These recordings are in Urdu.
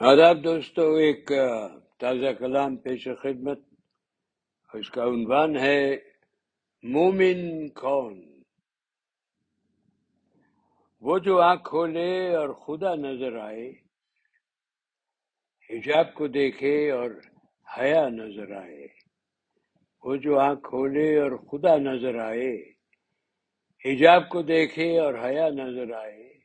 آداب دوستو، ایک تازہ کلام پیش خدمت، اس کا عنوان ہے، مومن کون؟ وہ جو آنکھ کھولے اور خدا نظر آئے، حجاب کو دیکھے اور حیا نظر آئے۔ وہ جو آنکھ کھولے اور خدا نظر آئے، حجاب کو دیکھے اور حیا نظر آئے۔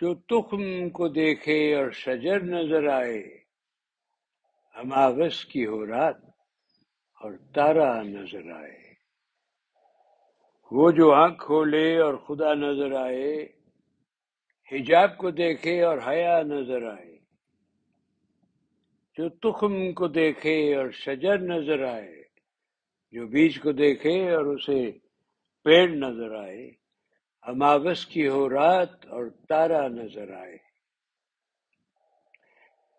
جو تخم کو دیکھے اور شجر نظر آئے۔ اماغس کی ہو رات اور تارا نظر آئے۔ وہ جو آنکھ کھولے اور خدا نظر آئے، حجاب کو دیکھے اور حیا نظر آئے۔ جو تخم کو دیکھے اور شجر نظر آئے، جو بیج کو دیکھے اور اسے پیڑ نظر آئے۔ اماوس کی ہو رات اور تارا نظر آئے۔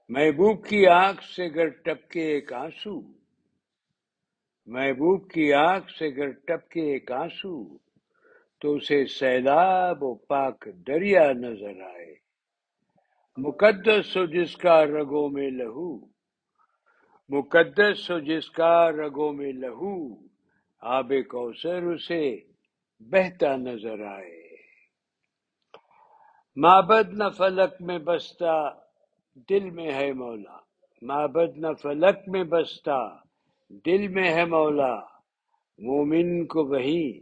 محبوب کی آنکھ سے گر ٹپکے ایک آنسو۔ محبوب کی آنکھ سے گر ٹپکے ایک آنسو۔ تو اسے سیلاب و پاک دریا نظر آئے۔ مقدس ہو جس کا رگوں میں لہو۔ مقدس ہو جس کا رگوں میں لہو۔ آب کوثر اسے بہتا نظر آئے۔ معبد نہ فلک میں بستا دل میں ہے مولا۔ معبد نہ فلک میں بستا دل میں ہے مولا۔ مومن کو وہی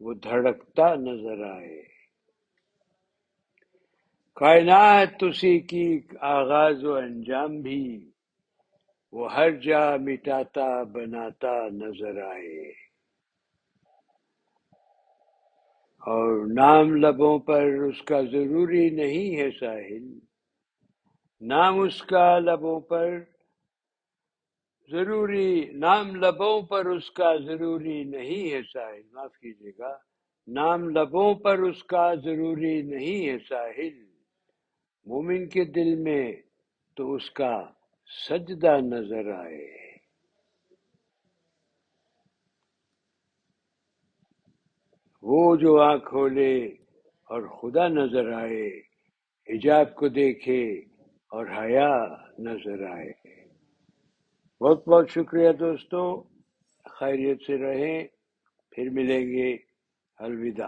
وہ دھڑکتا نظر آئے۔ کائنات اسی کی آغاز و انجام بھی وہ ہر جا مٹاتا بناتا نظر آئے۔ اور نام لبوں پر اس کا ضروری نہیں ہے ساحل۔ نام اس کا لبوں پر ضروری، نام لبوں پر اس کا ضروری نہیں ہے ساحل۔ معاف کیجیے گا۔ نام لبوں پر اس کا ضروری نہیں ہے ساحل۔ مومن کے دل میں تو اس کا سجدہ نظر آئے۔ وہ جو آنکھ کھولے اور خدا نظر آئے، حجاب کو دیکھے اور حیا نظر آئے۔ بہت بہت شکریہ دوستو، خیریت سے رہیں، پھر ملیں گے۔ الوداع۔